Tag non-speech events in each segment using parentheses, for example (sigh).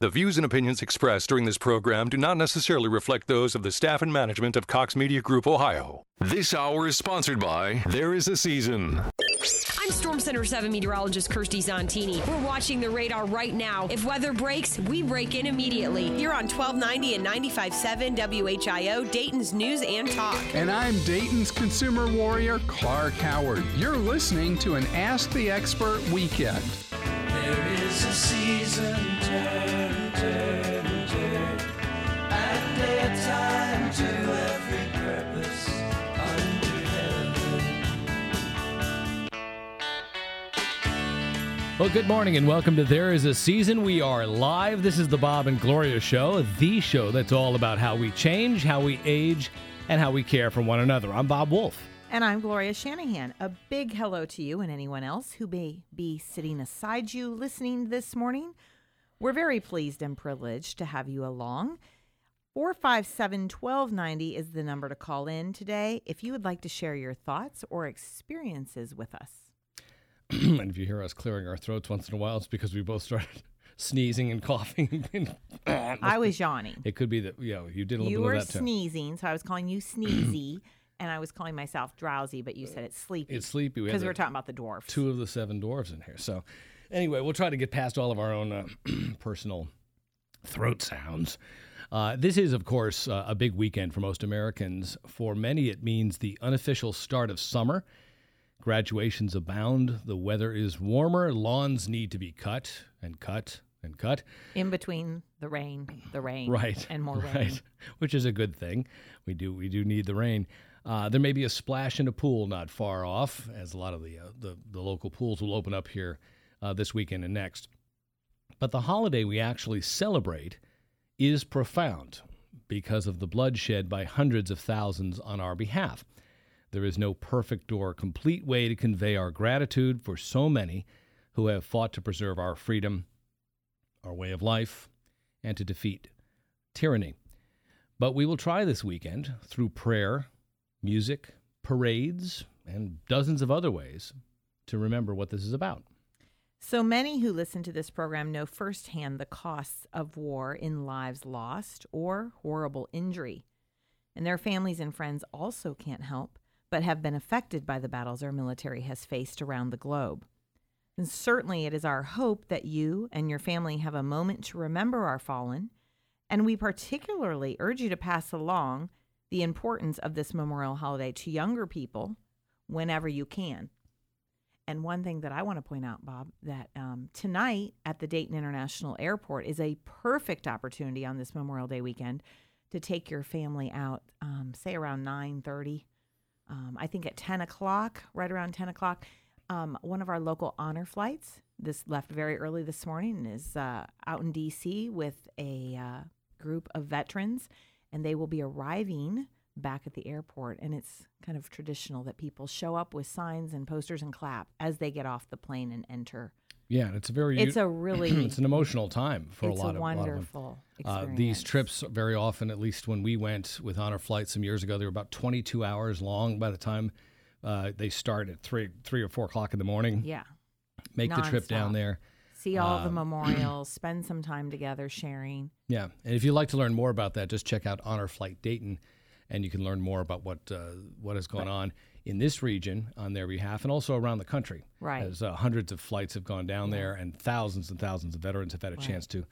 The views and opinions expressed during this program do not necessarily reflect those of the staff and management of Cox Media Group Ohio. This hour is sponsored by There Is a Season. I'm Storm Center 7 meteorologist Kirsty Zontini. We're watching the radar right now. If weather breaks, we break in immediately. Here on 1290 and 95.7 WHIO, Dayton's News and Talk. And I'm Dayton's consumer warrior, Clark Howard. You're listening to an Ask the Expert weekend. Well, good morning and welcome to There Is a Season. We are live. This is the Bob and Gloria Show, the show that's all about how we change, how we age, and how we care for one another. I'm Bob Wolf. And I'm Gloria Shanahan. A big hello to you and anyone else who may be sitting aside you listening this morning. We're very pleased and privileged to have you along. 457 1290 is the number to call in today if you would like to share your thoughts or experiences with us. (clears throat) and if you hear us clearing our throats once in a while, it's because we both started (laughs) sneezing and coughing. (laughs) I was yawning. It could be that, yeah, you did a little You bit were of that too. sneezing, so I was calling you (clears throat) sneezy, and I was calling myself drowsy, but you said it's sleepy. It's sleepy. Because we were talking about the dwarfs. two of the seven dwarves in here. So, anyway, we'll try to get past all of our own uh, (clears throat) personal throat sounds. Uh, this is, of course, uh, a big weekend for most Americans. For many, it means the unofficial start of summer. Graduations abound. The weather is warmer. Lawns need to be cut and cut and cut. In between the rain, the rain, Right. and more rain, (laughs) right. rain. Which is a good thing. We do we do need the rain. Uh, there may be a splash in a pool not far off, as a lot of the uh, the, the local pools will open up here uh, this weekend and next. But the holiday we actually celebrate is profound because of the bloodshed by hundreds of thousands on our behalf. There is no perfect or complete way to convey our gratitude for so many who have fought to preserve our freedom, our way of life, and to defeat tyranny. But we will try this weekend through prayer, music, parades, and dozens of other ways to remember what this is about. So many who listen to this program know firsthand the costs of war in lives lost or horrible injury. And their families and friends also can't help but have been affected by the battles our military has faced around the globe. And certainly it is our hope that you and your family have a moment to remember our fallen, and we particularly urge you to pass along the importance of this memorial holiday to younger people whenever you can. And one thing that I want to point out, Bob, that um, tonight at the Dayton International Airport is a perfect opportunity on this Memorial Day weekend to take your family out, um, say around nine thirty. Um, I think at ten o'clock, right around ten o'clock, um, one of our local honor flights. This left very early this morning is uh, out in D.C. with a uh, group of veterans, and they will be arriving back at the airport. And it's kind of traditional that people show up with signs and posters and clap as they get off the plane and enter. Yeah, and it's a very It's a (clears throat) really it's an emotional time for a lot a of a lot of wonderful Uh, these trips very often, at least when we went with honor Flight some years ago, they were about 22 hours long. By the time uh, they start at three, three or four o'clock in the morning, yeah. make the trip down there. See all Um, the (clears throat) memorials, spend some time together sharing. Yeah, and if you'd like to learn more about that, just check out Honor Flight Dayton, and you can learn more about what uh, what has gone on in this region on their behalf, and also around the country. Right. as uh, hundreds of flights have gone down there, and thousands and thousands of veterans have had a chance to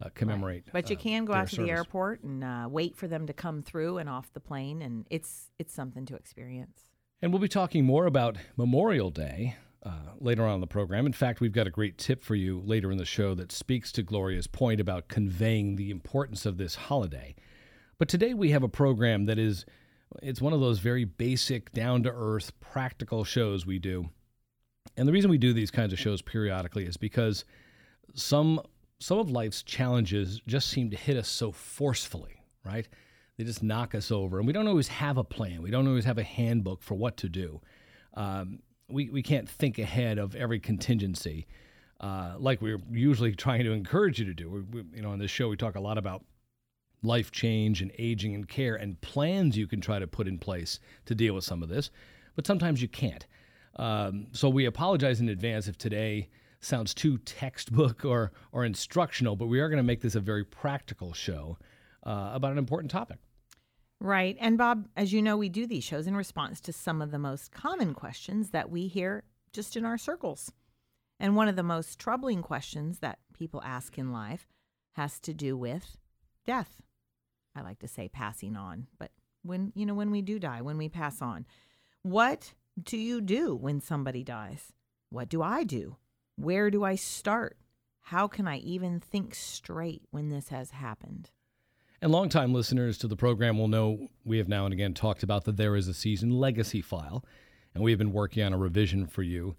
uh, commemorate. But you uh, can go out to service. the airport and uh, wait for them to come through and off the plane, and it's it's something to experience. And we'll be talking more about Memorial Day uh, later on in the program. In fact, we've got a great tip for you later in the show that speaks to Gloria's point about conveying the importance of this holiday. But today we have a program that is it's one of those very basic, down to earth, practical shows we do. And the reason we do these kinds of shows periodically is because some some of life's challenges just seem to hit us so forcefully, right? They just knock us over, and we don't always have a plan. We don't always have a handbook for what to do. Um, we we can't think ahead of every contingency, uh, like we're usually trying to encourage you to do. We, we, you know, on this show, we talk a lot about life change and aging and care and plans you can try to put in place to deal with some of this, but sometimes you can't. Um, so we apologize in advance if today sounds too textbook (laughs) or, or instructional, but we are going to make this a very practical show uh, about an important topic. Right. And Bob, as you know, we do these shows in response to some of the most common questions that we hear just in our circles. And one of the most troubling questions that people ask in life has to do with death. I like to say passing on, but when, you know, when we do die, when we pass on, what do you do when somebody dies? What do I do? Where do I start? How can I even think straight when this has happened? And longtime listeners to the program will know we have now and again talked about the There Is a Season legacy file. And we have been working on a revision for you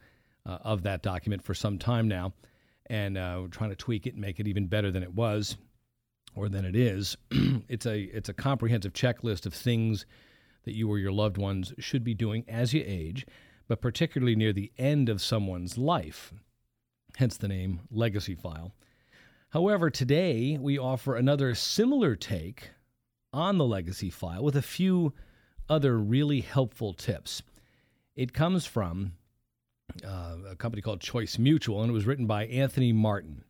uh, of that document for some time now. And uh, we're trying to tweak it and make it even better than it was or than it is. (clears throat) it's, a, it's a comprehensive checklist of things that you or your loved ones should be doing as you age, but particularly near the end of someone's life. Hence the name Legacy File. However, today we offer another similar take on the legacy file with a few other really helpful tips. It comes from uh, a company called Choice Mutual, and it was written by Anthony Martin.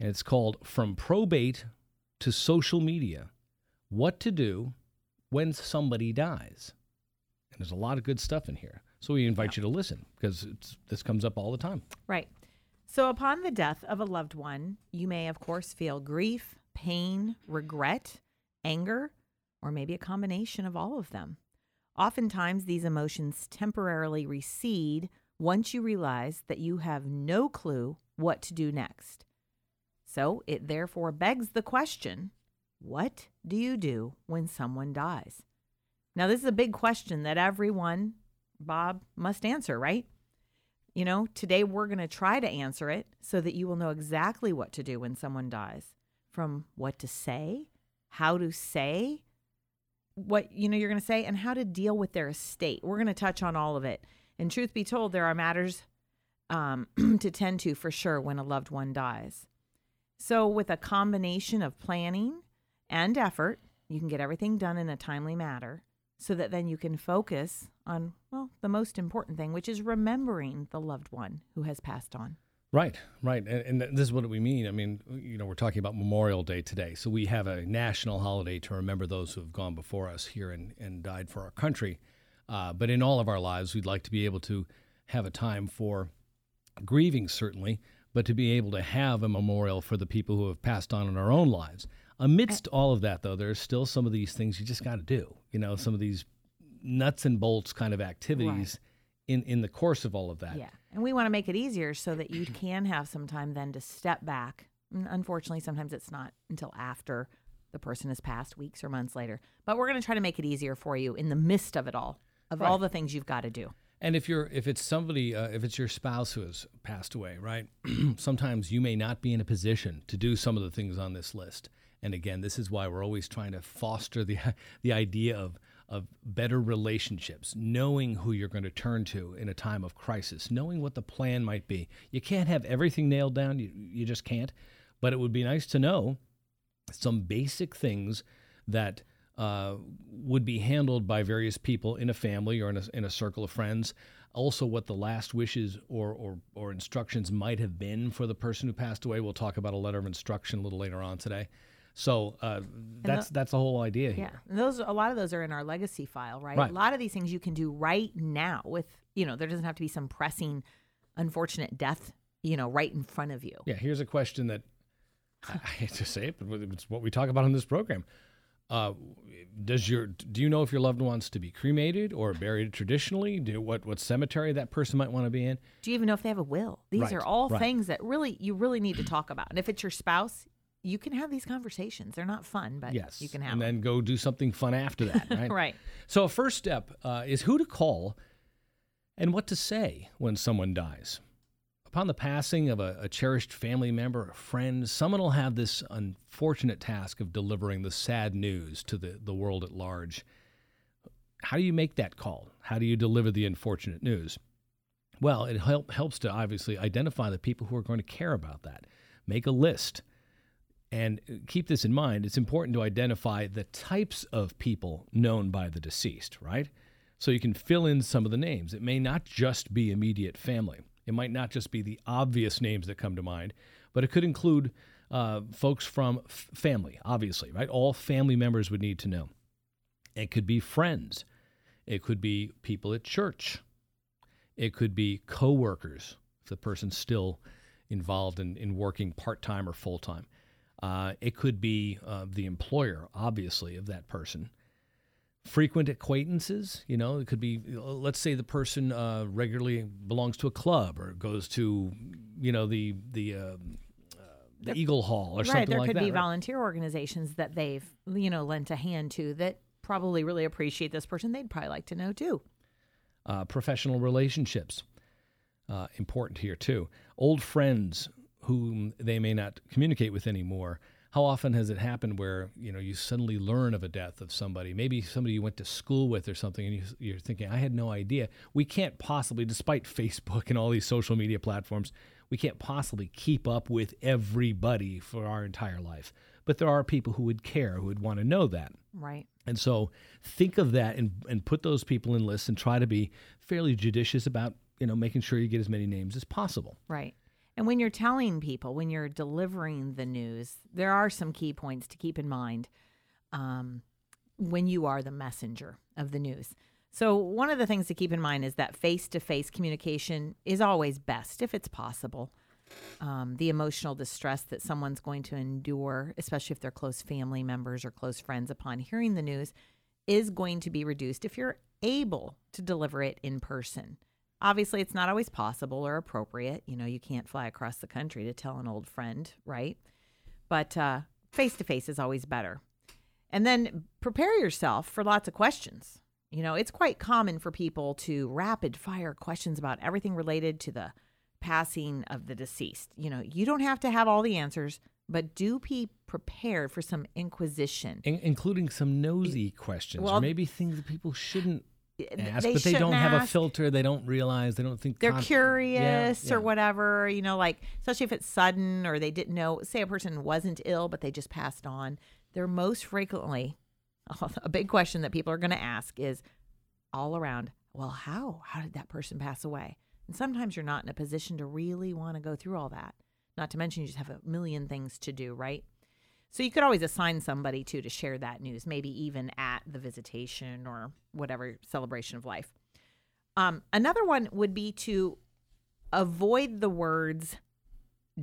And it's called From Probate to Social Media What to Do When Somebody Dies. And there's a lot of good stuff in here. So we invite you to listen because this comes up all the time. Right. So, upon the death of a loved one, you may, of course, feel grief, pain, regret, anger, or maybe a combination of all of them. Oftentimes, these emotions temporarily recede once you realize that you have no clue what to do next. So, it therefore begs the question what do you do when someone dies? Now, this is a big question that everyone, Bob, must answer, right? You know, today we're going to try to answer it so that you will know exactly what to do when someone dies from what to say, how to say what you know you're going to say and how to deal with their estate. We're going to touch on all of it. And truth be told, there are matters um, (clears throat) to tend to for sure when a loved one dies. So, with a combination of planning and effort, you can get everything done in a timely manner so that then you can focus on, well, the most important thing, which is remembering the loved one who has passed on. Right, right. And, and, this is what we mean. I mean, you know, we're talking about Memorial Day today. So we have a national holiday to remember those who have gone before us here and, and died for our country. Uh, but in all of our lives, we'd like to be able to have a time for grieving, certainly, but to be able to have a memorial for the people who have passed on in our own lives. Amidst all of that, though, there's still some of these things you just got to do. You know, some of these nuts and bolts kind of activities right. in in the course of all of that. Yeah, and we want to make it easier so that you can have some time then to step back. unfortunately, sometimes it's not until after the person has passed, weeks or months later. But we're going to try to make it easier for you in the midst of it all, of right. all the things you've got to do. And if you're if it's somebody uh, if it's your spouse who has passed away, right? (clears throat) Sometimes you may not be in a position to do some of the things on this list. And again, this is why we're always trying to foster the (laughs) the idea of of better relationships, knowing who you're going to turn to in a time of crisis, knowing what the plan might be. You can't have everything nailed down, you, you just can't. But it would be nice to know some basic things that uh, would be handled by various people in a family or in a, in a circle of friends. Also, what the last wishes or, or, or instructions might have been for the person who passed away. We'll talk about a letter of instruction a little later on today. So uh, that's the, that's the whole idea here. Yeah, those a lot of those are in our legacy file, right? right? A lot of these things you can do right now with you know there doesn't have to be some pressing, unfortunate death you know right in front of you. Yeah, here's a question that I hate to say it, but it's what we talk about on this program. Uh, does your do you know if your loved one wants to be cremated or buried traditionally? Do what what cemetery that person might want to be in? Do you even know if they have a will? These right, are all right. things that really you really need to talk about. And if it's your spouse, you can have these conversations. They're not fun, but yes. you can have and them. And then go do something fun after that, (laughs) right? right. So a first step uh, is who to call and what to say when someone dies. Upon the passing of a, a cherished family member or friend, someone will have this unfortunate task of delivering the sad news to the, the world at large. How do you make that call? How do you deliver the unfortunate news? Well, it help, helps to obviously identify the people who are going to care about that. Make a list and keep this in mind, it's important to identify the types of people known by the deceased, right? So you can fill in some of the names. It may not just be immediate family. It might not just be the obvious names that come to mind, but it could include uh, folks from f- family, obviously, right? All family members would need to know. It could be friends. It could be people at church. It could be coworkers if the person's still involved in, in working part time or full time. Uh, it could be uh, the employer, obviously, of that person. Frequent acquaintances, you know, it could be, let's say the person uh, regularly belongs to a club or goes to, you know, the the uh, the Eagle Hall or right. something like that. Right, There could be right? volunteer organizations that they've, you know, lent a hand to that probably really appreciate this person. They'd probably like to know too. uh, professional relationships uh, important here too old friends whom they may not communicate with anymore how often has it happened where you know you suddenly learn of a death of somebody maybe somebody you went to school with or something and you, you're thinking i had no idea we can't possibly despite facebook and all these social media platforms we can't possibly keep up with everybody for our entire life but there are people who would care who would want to know that Right. and so think of that and, and put those people in lists and try to be fairly judicious about, you know, making sure you get as many names as possible. Right. And when you're telling people, when you're delivering the news, there are some key points to keep in mind um, when you are the messenger of the news. So, one of the things to keep in mind is that face to face communication is always best if it's possible. Um, the emotional distress that someone's going to endure, especially if they're close family members or close friends upon hearing the news, is going to be reduced if you're able to deliver it in person. Obviously, it's not always possible or appropriate. You know, you can't fly across the country to tell an old friend, right? But face to face is always better. And then prepare yourself for lots of questions. You know, it's quite common for people to rapid fire questions about everything related to the passing of the deceased. You know, you don't have to have all the answers, but do be prepared for some inquisition. In- including some nosy questions or maybe things that people shouldn't ask, they but they don't have a filter. They don't realize. They don't think they're con- curious Yeah, or yeah. whatever, you know, like especially if it's sudden or they didn't know, say a person wasn't ill but they just passed on. They're most frequently (laughs) a big question that people are going to ask is all around, well, how? How did that person pass away? And sometimes you're not in a position to really want to go through all that. Not to mention you just have a million things to do, right? So you could always assign somebody to to share that news, maybe even at the visitation or whatever celebration of life. Um, another one would be to avoid the words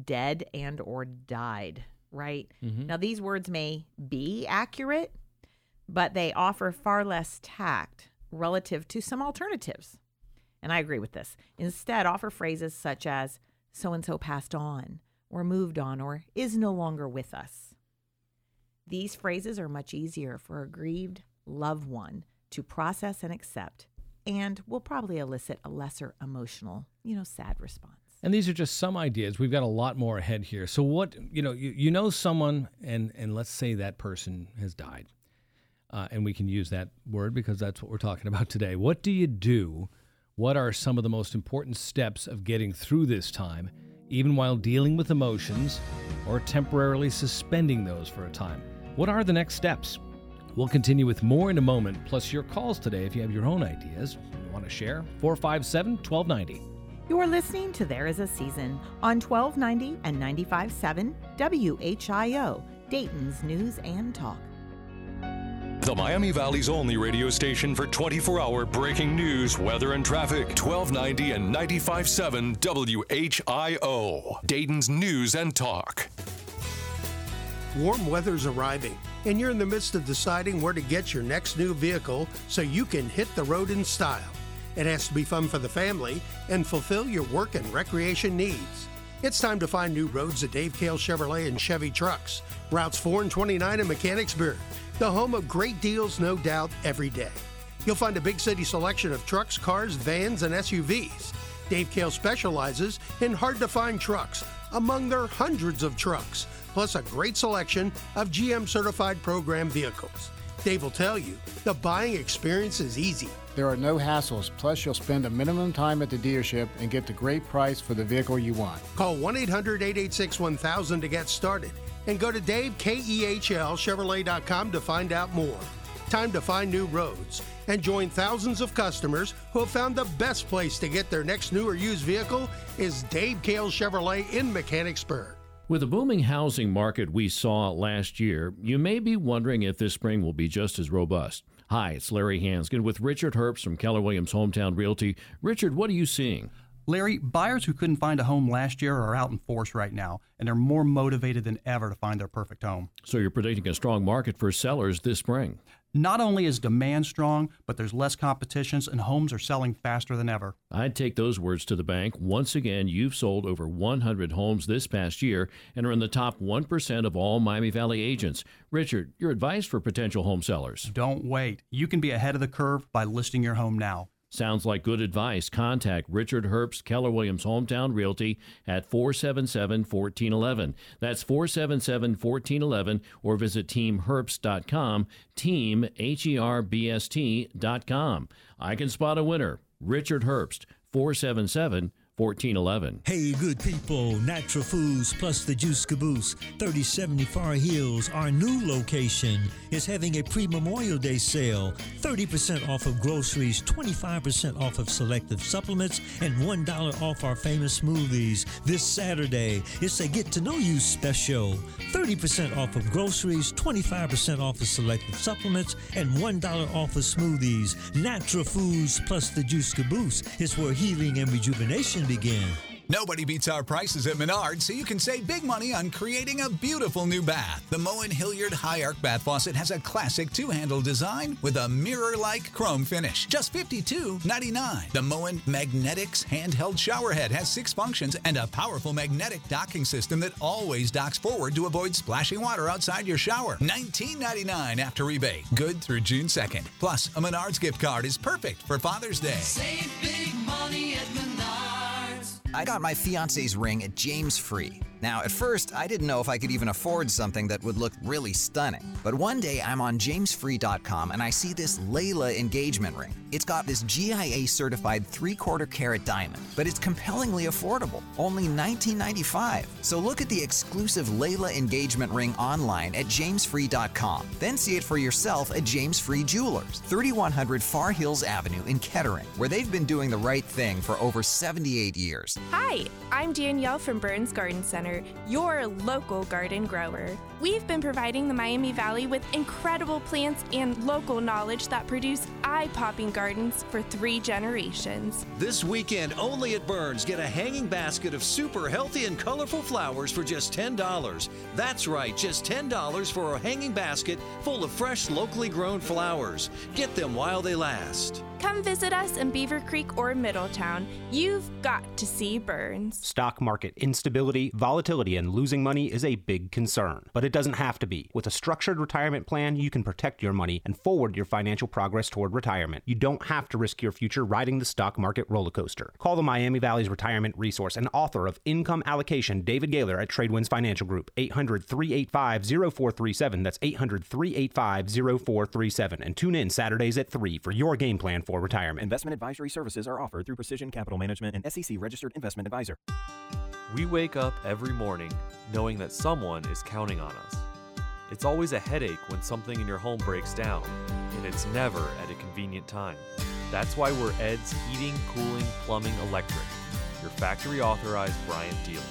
dead and or died, right? Now these words may be accurate, but they offer far less tact relative to some alternatives. And I agree with this. Instead, offer phrases such as so and so passed on, or moved on, or is no longer with us. These phrases are much easier for a grieved loved one to process and accept, and will probably elicit a lesser emotional, you know, sad response. And these are just some ideas. We've got a lot more ahead here. So what you know, you, you know someone, and and let's say that person has died, uh, and we can use that word because that's what we're talking about today. What do you do? What are some of the most important steps of getting through this time, even while dealing with emotions, or temporarily suspending those for a time? What are the next steps? We'll continue with more in a moment, plus your calls today if you have your own ideas you want to share. 457 1290. You're listening to There Is a Season on 1290 and 95.7 WHIO, Dayton's News and Talk. The Miami Valley's only radio station for 24 hour breaking news, weather, and traffic. 1290 and 95.7 WHIO. Dayton's News and Talk. Warm weather's arriving, and you're in the midst of deciding where to get your next new vehicle so you can hit the road in style. It has to be fun for the family and fulfill your work and recreation needs. It's time to find new roads at Dave Kehl Chevrolet and Chevy Trucks, routes 4 and 29 in Mechanicsburg, the home of great deals, no doubt, every day. You'll find a big city selection of trucks, cars, vans, and SUVs. Dave Kehl specializes in hard to find trucks among their hundreds of trucks, plus a great selection of GM certified program vehicles. Dave will tell you the buying experience is easy. There are no hassles, plus, you'll spend a minimum time at the dealership and get the great price for the vehicle you want. Call 1 800 886 1000 to get started and go to DaveKEHLChevrolet.com to find out more. time to find new roads and join thousands of customers who have found the best place to get their next new or used vehicle is Dave Kehl Chevrolet in Mechanicsburg. With the booming housing market we saw last year, you may be wondering if this spring will be just as robust. Hi, it's Larry Hansgen with Richard Herbst from Keller Williams Hometown Realty. Richard, what are you seeing? Larry, buyers who couldn't find a home last year are out in force right now, and they're more motivated than ever to find their perfect home. So you're predicting a strong market for sellers this spring. Not only is demand strong, but there's less competitions and homes are selling faster than ever. I'd take those words to the bank. Once again, you've sold over 100 homes this past year and are in the top 1% of all Miami Valley agents. Richard, your advice for potential home sellers? Don't wait. You can be ahead of the curve by listing your home now. Sounds like good advice. Contact Richard Herbst, Keller Williams Hometown Realty at 477 1411. That's 477 1411 or visit teamherbst.com, team, H E R B S T.com. I can spot a winner. Richard Herbst, 477 1411. Hey, good people, Natural Foods plus the Juice Caboose, 3070 Far Hills, our new location, is having a pre Memorial Day sale. 30% off of groceries, 25% off of selective supplements, and $1 off our famous smoothies. This Saturday, it's a get to know you special. 30% off of groceries, 25% off of selective supplements, and $1 off of smoothies. Natural Foods plus the Juice Caboose is where healing and rejuvenation begin. Nobody beats our prices at Menards, so you can save big money on creating a beautiful new bath. The Moen Hilliard High Arc Bath Faucet has a classic two handle design with a mirror like chrome finish. Just $52.99. The Moen Magnetix handheld shower head has six functions and a powerful magnetic docking system that always docks forward to avoid splashing water outside your shower. $19.99 after rebate. Good through June 2nd. Plus, a Menards gift card is perfect for Father's Day. I got my fiance's ring at James Free. Now, at first, I didn't know if I could even afford something that would look really stunning. But one day, I'm on jamesfree.com and I see this Layla engagement ring. It's got this GIA certified three quarter carat diamond, but it's compellingly affordable, only $19.95. So look at the exclusive Layla engagement ring online at jamesfree.com. Then see it for yourself at James Free Jewelers, 3100 Far Hills Avenue in Kettering, where they've been doing the right thing for over 78 years. Hi, I'm Danielle from Burns Garden Center, your local garden grower. We've been providing the Miami Valley with incredible plants and local knowledge that produce eye popping gardens for three generations. This weekend, only at Burns, get a hanging basket of super healthy and colorful flowers for just $10. That's right, just $10 for a hanging basket full of fresh, locally grown flowers. Get them while they last. Come visit us in Beavercreek or Middletown. You've got to see Burns. Stock market instability, volatility, and losing money is a big concern, but it doesn't have to be. With a structured retirement plan, you can protect your money and forward your financial progress toward retirement. You don't have to risk your future riding the stock market roller coaster. Call the Miami Valley's retirement resource and author of Income Allocation, David Gaylor at Tradewinds Financial Group, 800 385 0437. That's 800 385 0437. And tune in Saturdays at 3 for your game plan for retirement. Investment advisory services are offered through Precision Capital Management and SEC registered investment advisor. We wake up every morning knowing that someone is counting on us. It's always a headache when something in your home breaks down, and it's never at a convenient time. That's why we're Ed's Heating, Cooling, Plumbing, Electric, your factory authorized Bryant dealer.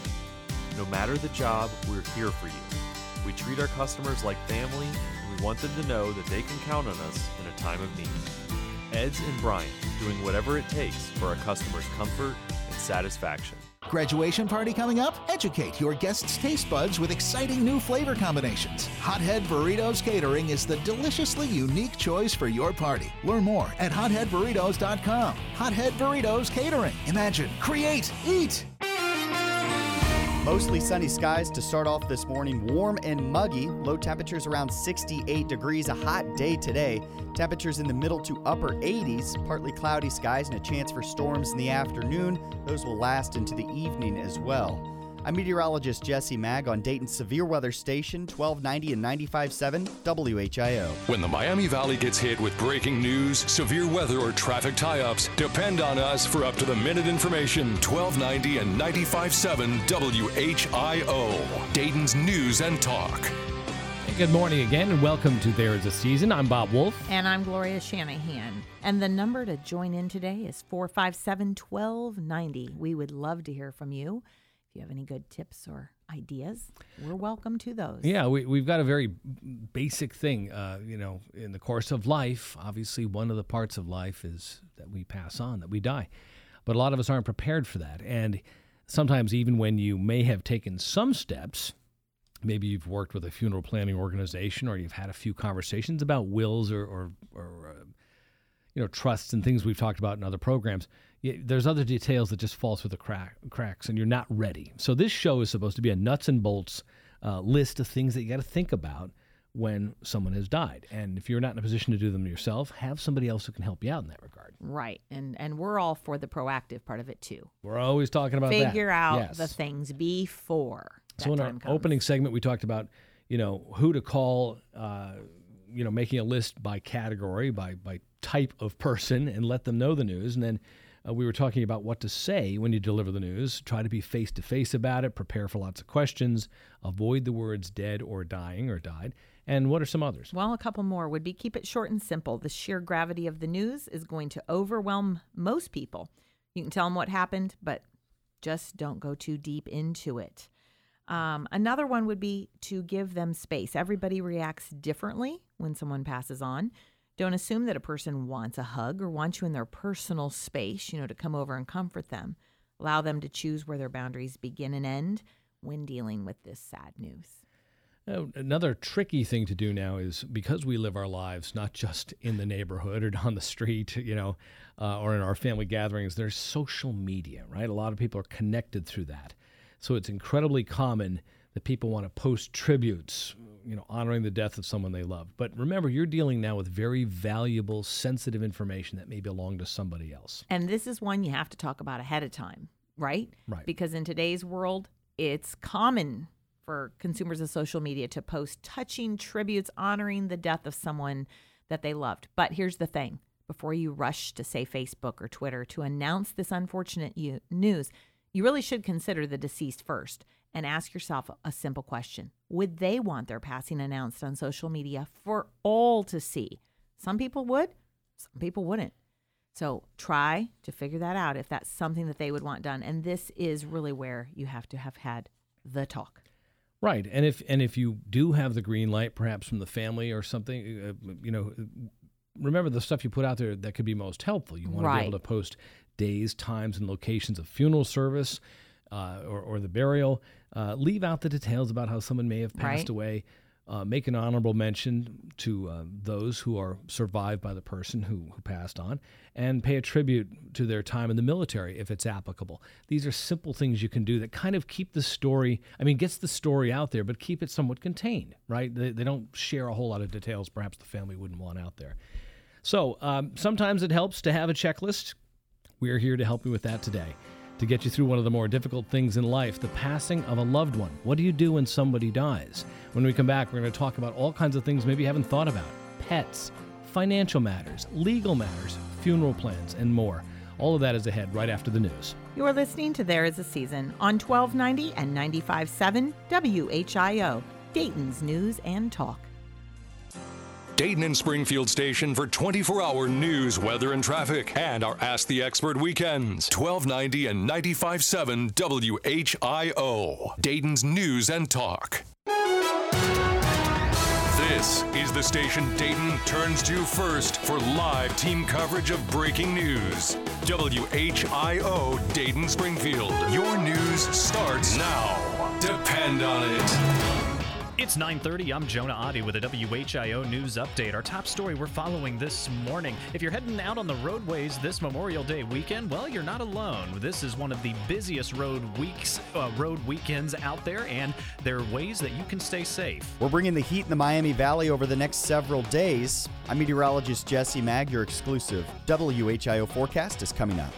No matter the job, we're here for you. We treat our customers like family, and we want them to know that they can count on us in a time of need. Ed's and Bryant, doing whatever it takes for our customers' comfort and satisfaction. Graduation party coming up? Educate your guests' taste buds with exciting new flavor combinations. Hothead Burritos Catering is the deliciously unique choice for your party. Learn more at hotheadburritos.com. Hothead Burritos Catering. Imagine, create, eat. Mostly sunny skies to start off this morning. Warm and muggy. Low temperatures around 68 degrees. A hot day today. Temperatures in the middle to upper 80s. Partly cloudy skies and a chance for storms in the afternoon. Those will last into the evening as well. I'm meteorologist Jesse Mag on Dayton's Severe Weather Station, 1290 and 95.7 WHIO. When the Miami Valley gets hit with breaking news, severe weather, or traffic tie ups, depend on us for up to the minute information. 1290 and 95.7 WHIO. Dayton's News and Talk. good morning again, and welcome to There Is a Season. I'm Bob Wolf. And I'm Gloria Shanahan. And the number to join in today is 457 1290. We would love to hear from you. If you have any good tips or ideas, we're welcome to those. Yeah, we, we've got a very basic thing. Uh, you know, in the course of life, obviously, one of the parts of life is that we pass on, that we die. But a lot of us aren't prepared for that. And sometimes, even when you may have taken some steps, maybe you've worked with a funeral planning organization or you've had a few conversations about wills or, or, or uh, you know, trusts and things we've talked about in other programs. There's other details that just fall through the crack, cracks and you're not ready. So this show is supposed to be a nuts and bolts uh, list of things that you got to think about when someone has died. And if you're not in a position to do them yourself, have somebody else who can help you out in that regard. Right. And and we're all for the proactive part of it too. We're always talking about Figure that. out Yes. the things before. So in our opening segment, we talked about you know who to call, uh, you know, making a list by category, by by type of person, and let them know the news. And then uh, we were talking about what to say when you deliver the news. Try to be face to face about it. Prepare for lots of questions. Avoid the words dead or dying or died. And what are some others? Well, a couple more would be keep it short and simple. The sheer gravity of the news is going to overwhelm most people. You can tell them what happened, but just don't go too deep into it. Um, another one would be to give them space. Everybody reacts differently when someone passes on. Don't assume that a person wants a hug or wants you in their personal space, you know, to come over and comfort them. Allow them to choose where their boundaries begin and end when dealing with this sad news. Another tricky thing to do now is because we live our lives not just in the neighborhood or down the street, you know, uh, or in our family gatherings, there's social media, right? A lot of people are connected through that. So it's incredibly common that people want to post tributes, you know, honoring the death of someone they love. But remember, you're dealing now with very valuable, sensitive information that may belong to somebody else. And this is one you have to talk about ahead of time, right? Right. Because in today's world, it's common for consumers of social media to post touching tributes honoring the death of someone that they loved. But here's the thing before you rush to, say, Facebook or Twitter to announce this unfortunate you- news, you really should consider the deceased first and ask yourself a simple question Would they want their passing announced on social media for all to see? Some people would, some people wouldn't. So try to figure that out if that's something that they would want done. And this is really where you have to have had the talk. Right, and if and if you do have the green light, perhaps from the family or something, uh, you know, remember the stuff you put out there that could be most helpful. You want to be able to post days, times, and locations of funeral service uh, or, or the burial. Uh, leave out the details about how someone may have passed Right. away. Uh, make an honorable mention to uh, those who are survived by the person who, who passed on, and pay a tribute to their time in the military if it's applicable. These are simple things you can do that kind of keep the story. I mean, gets the story out there, but keep it somewhat contained. Right? They, they don't share a whole lot of details. Perhaps the family wouldn't want out there. So um, sometimes it helps to have a checklist. We are here to help you with that today. To get you through one of the more difficult things in life, the passing of a loved one. What do you do when somebody dies? When we come back, we're going to talk about all kinds of things maybe you haven't thought about pets, financial matters, legal matters, funeral plans, and more. All of that is ahead right after the news. You are listening to There Is a Season on 1290 and 95.7 WHIO, Dayton's News and Talk. Dayton and Springfield station for 24 hour news, weather, and traffic, and our Ask the Expert weekends. 1290 and 95.7 WHIO. Dayton's News and Talk. This is the station Dayton turns to first for live team coverage of breaking news. WHIO Dayton Springfield. Your news starts now. Depend on it. It's 9:30. I'm Jonah Adi with a WHIO news update. Our top story we're following this morning. If you're heading out on the roadways this Memorial Day weekend, well, you're not alone. This is one of the busiest road weeks, uh, road weekends out there, and there are ways that you can stay safe. We're bringing the heat in the Miami Valley over the next several days. I'm meteorologist Jesse Mag, your exclusive WHIO forecast is coming up.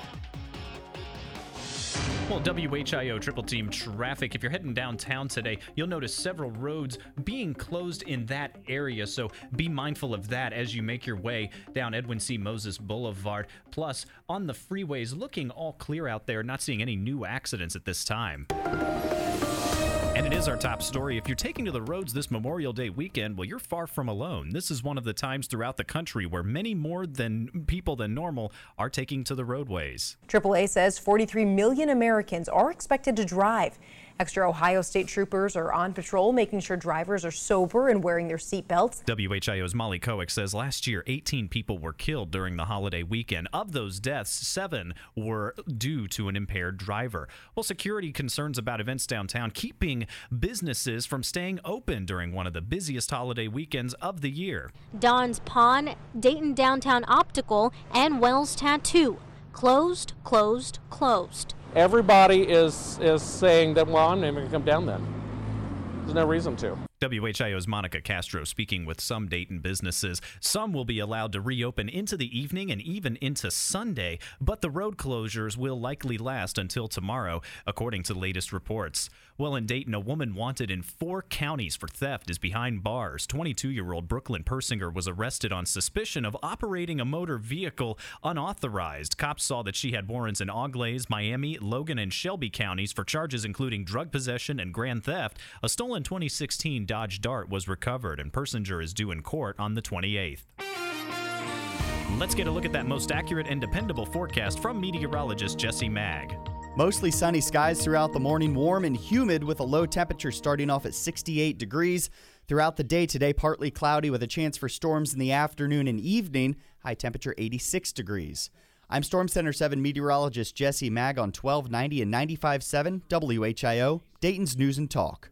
Well, WHIO triple team traffic. If you're heading downtown today, you'll notice several roads being closed in that area. So be mindful of that as you make your way down Edwin C. Moses Boulevard. Plus, on the freeways, looking all clear out there, not seeing any new accidents at this time. It is our top story. If you're taking to the roads this Memorial Day weekend, well, you're far from alone. This is one of the times throughout the country where many more than people than normal are taking to the roadways. AAA says 43 million Americans are expected to drive. Extra Ohio State troopers are on patrol, making sure drivers are sober and wearing their seatbelts. WHIO's Molly Koick says last year 18 people were killed during the holiday weekend. Of those deaths, seven were due to an impaired driver. Well, security concerns about events downtown keeping businesses from staying open during one of the busiest holiday weekends of the year. Don's Pawn, Dayton Downtown Optical, and Wells Tattoo. Closed, closed, closed everybody is is saying that well, I'm never going to come down then. There's no reason to. WHIO's Monica Castro speaking with some Dayton businesses. Some will be allowed to reopen into the evening and even into Sunday, but the road closures will likely last until tomorrow, according to latest reports. Well, in Dayton, a woman wanted in four counties for theft is behind bars. 22 year old Brooklyn Persinger was arrested on suspicion of operating a motor vehicle unauthorized. Cops saw that she had warrants in Auglaize, Miami, Logan, and Shelby counties for charges including drug possession and grand theft. A stolen 2016 Dodge Dart was recovered, and Persinger is due in court on the 28th. Let's get a look at that most accurate and dependable forecast from meteorologist Jesse Mag. Mostly sunny skies throughout the morning, warm and humid with a low temperature starting off at 68 degrees. Throughout the day today, partly cloudy with a chance for storms in the afternoon and evening, high temperature 86 degrees. I'm Storm Center 7 meteorologist Jesse Mag on 1290 and 95.7 WHIO, Dayton's News and Talk.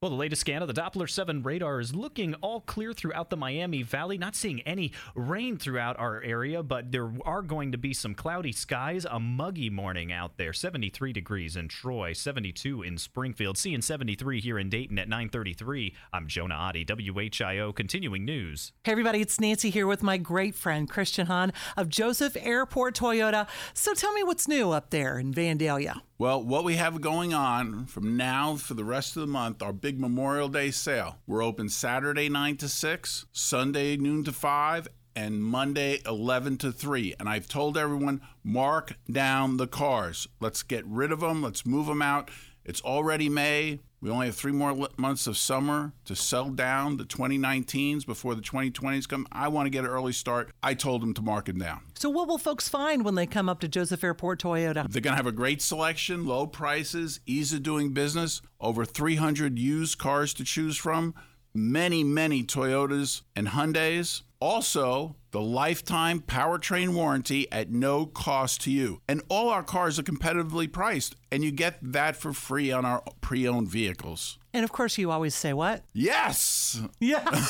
Well, the latest scan of the Doppler 7 radar is looking all clear throughout the Miami Valley. Not seeing any rain throughout our area, but there are going to be some cloudy skies. A muggy morning out there. 73 degrees in Troy, 72 in Springfield, seeing 73 here in Dayton at 933. I'm Jonah Adi, WHIO Continuing News. Hey, everybody, it's Nancy here with my great friend Christian Hahn of Joseph Airport Toyota. So tell me what's new up there in Vandalia. Well, what we have going on from now for the rest of the month, our big Memorial Day sale. We're open Saturday 9 to 6, Sunday noon to 5, and Monday 11 to 3. And I've told everyone, mark down the cars. Let's get rid of them, let's move them out. It's already May. We only have three more months of summer to sell down the 2019s before the 2020s come. I want to get an early start. I told them to mark them down. So, what will folks find when they come up to Joseph Airport Toyota? They're going to have a great selection, low prices, ease of doing business, over 300 used cars to choose from, many, many Toyotas and Hyundais. Also, the lifetime powertrain warranty at no cost to you. And all our cars are competitively priced, and you get that for free on our pre owned vehicles. And of course, you always say what? Yes! Yeah. (laughs)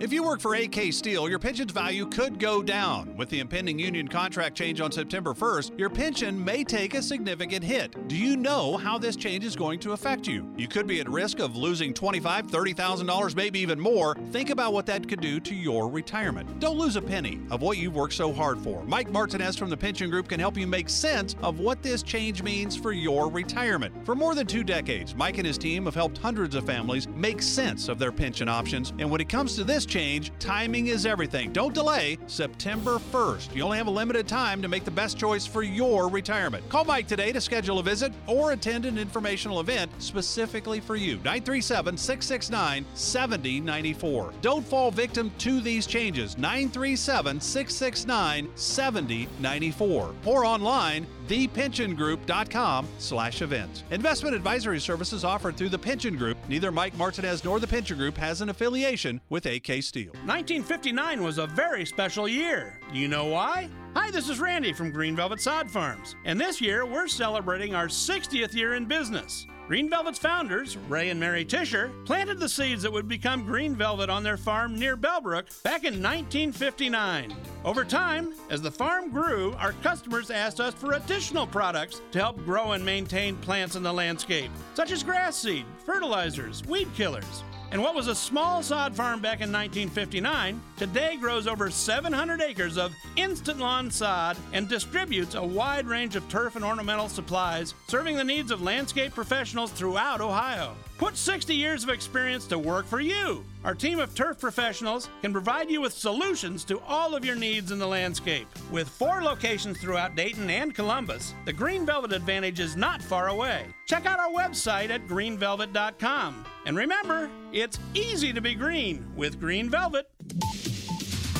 if you work for AK Steel, your pension's value could go down. With the impending union contract change on September 1st, your pension may take a significant hit. Do you know how this change is going to affect you? You could be at risk of losing $25,000, $30,000, maybe even more. Think about what that could do to your retirement. Don't lose a penny of what you've worked so hard for. Mike Martinez from the Pension Group can help you make sense of what this change means for your retirement. For more than two decades, Mike and his team have helped hundreds of families make sense of their pension options. And when it comes to this change, timing is everything. Don't delay September 1st. You only have a limited time to make the best choice for your retirement. Call Mike today to schedule a visit or attend an informational event specifically for you. 937 669 7094. Don't fall victim to these changes. 937 669 7094 or online thepensiongroup.com slash events. Investment advisory services offered through the Pension Group. Neither Mike Martinez nor the Pension Group has an affiliation with AK Steel. 1959 was a very special year. Do you know why? Hi, this is Randy from Green Velvet Sod Farms, and this year we're celebrating our 60th year in business. Green Velvet's founders, Ray and Mary Tisher, planted the seeds that would become Green Velvet on their farm near Bellbrook back in 1959. Over time, as the farm grew, our customers asked us for additional products to help grow and maintain plants in the landscape, such as grass seed, fertilizers, weed killers. And what was a small sod farm back in 1959 today grows over 700 acres of instant lawn sod and distributes a wide range of turf and ornamental supplies, serving the needs of landscape professionals throughout Ohio. Put 60 years of experience to work for you. Our team of turf professionals can provide you with solutions to all of your needs in the landscape. With four locations throughout Dayton and Columbus, the Green Velvet advantage is not far away. Check out our website at greenvelvet.com. And remember, it's easy to be green with Green Velvet.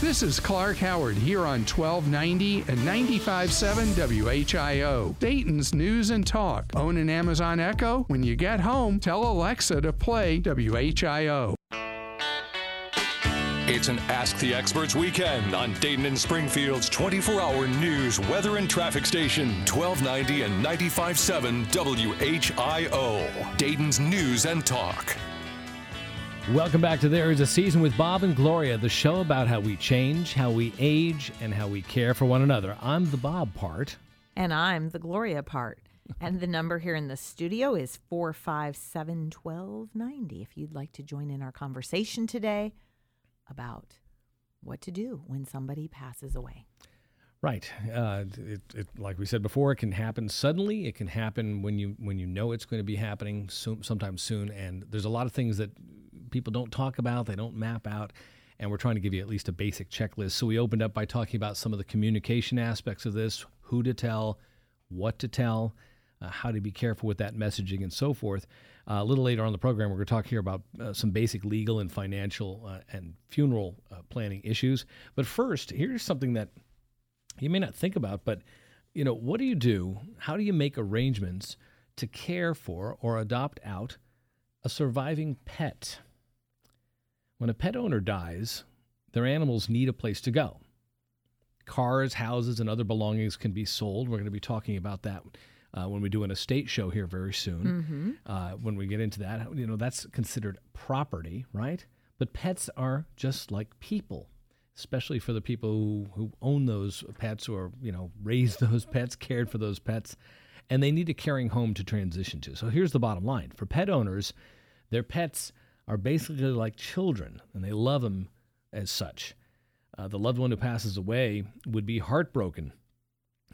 This is Clark Howard here on 1290 and 95.7 WHIO. Dayton's News and Talk. Own an Amazon Echo? When you get home, tell Alexa to play WHIO. It's an Ask the Experts weekend on Dayton and Springfield's 24 hour news, weather, and traffic station, 1290 and 95.7 WHIO. Dayton's News and Talk. Welcome back to There Is a Season with Bob and Gloria, the show about how we change, how we age, and how we care for one another. I'm the Bob part. And I'm the Gloria part. And the number here in the studio is 457 1290 if you'd like to join in our conversation today about what to do when somebody passes away. Right. Uh, it, it, like we said before, it can happen suddenly. It can happen when you when you know it's going to be happening soon, sometime soon. And there's a lot of things that people don't talk about, they don't map out. And we're trying to give you at least a basic checklist. So we opened up by talking about some of the communication aspects of this who to tell, what to tell, uh, how to be careful with that messaging, and so forth. Uh, a little later on the program, we're going to talk here about uh, some basic legal and financial uh, and funeral uh, planning issues. But first, here's something that you may not think about, but you know, what do you do? How do you make arrangements to care for or adopt out a surviving pet? When a pet owner dies, their animals need a place to go. Cars, houses, and other belongings can be sold. We're going to be talking about that uh, when we do an estate show here very soon. Mhm. Uh, when we get into that, you know, that's considered property, right? But pets are just like people, especially for the people who, who own those pets or, you know, raised (laughs) those pets, cared for those pets, and they need a caring home to transition to. So here's the bottom line for pet owners, their pets are basically like children, and they love them as such. Uh, the loved one who passes away would be heartbroken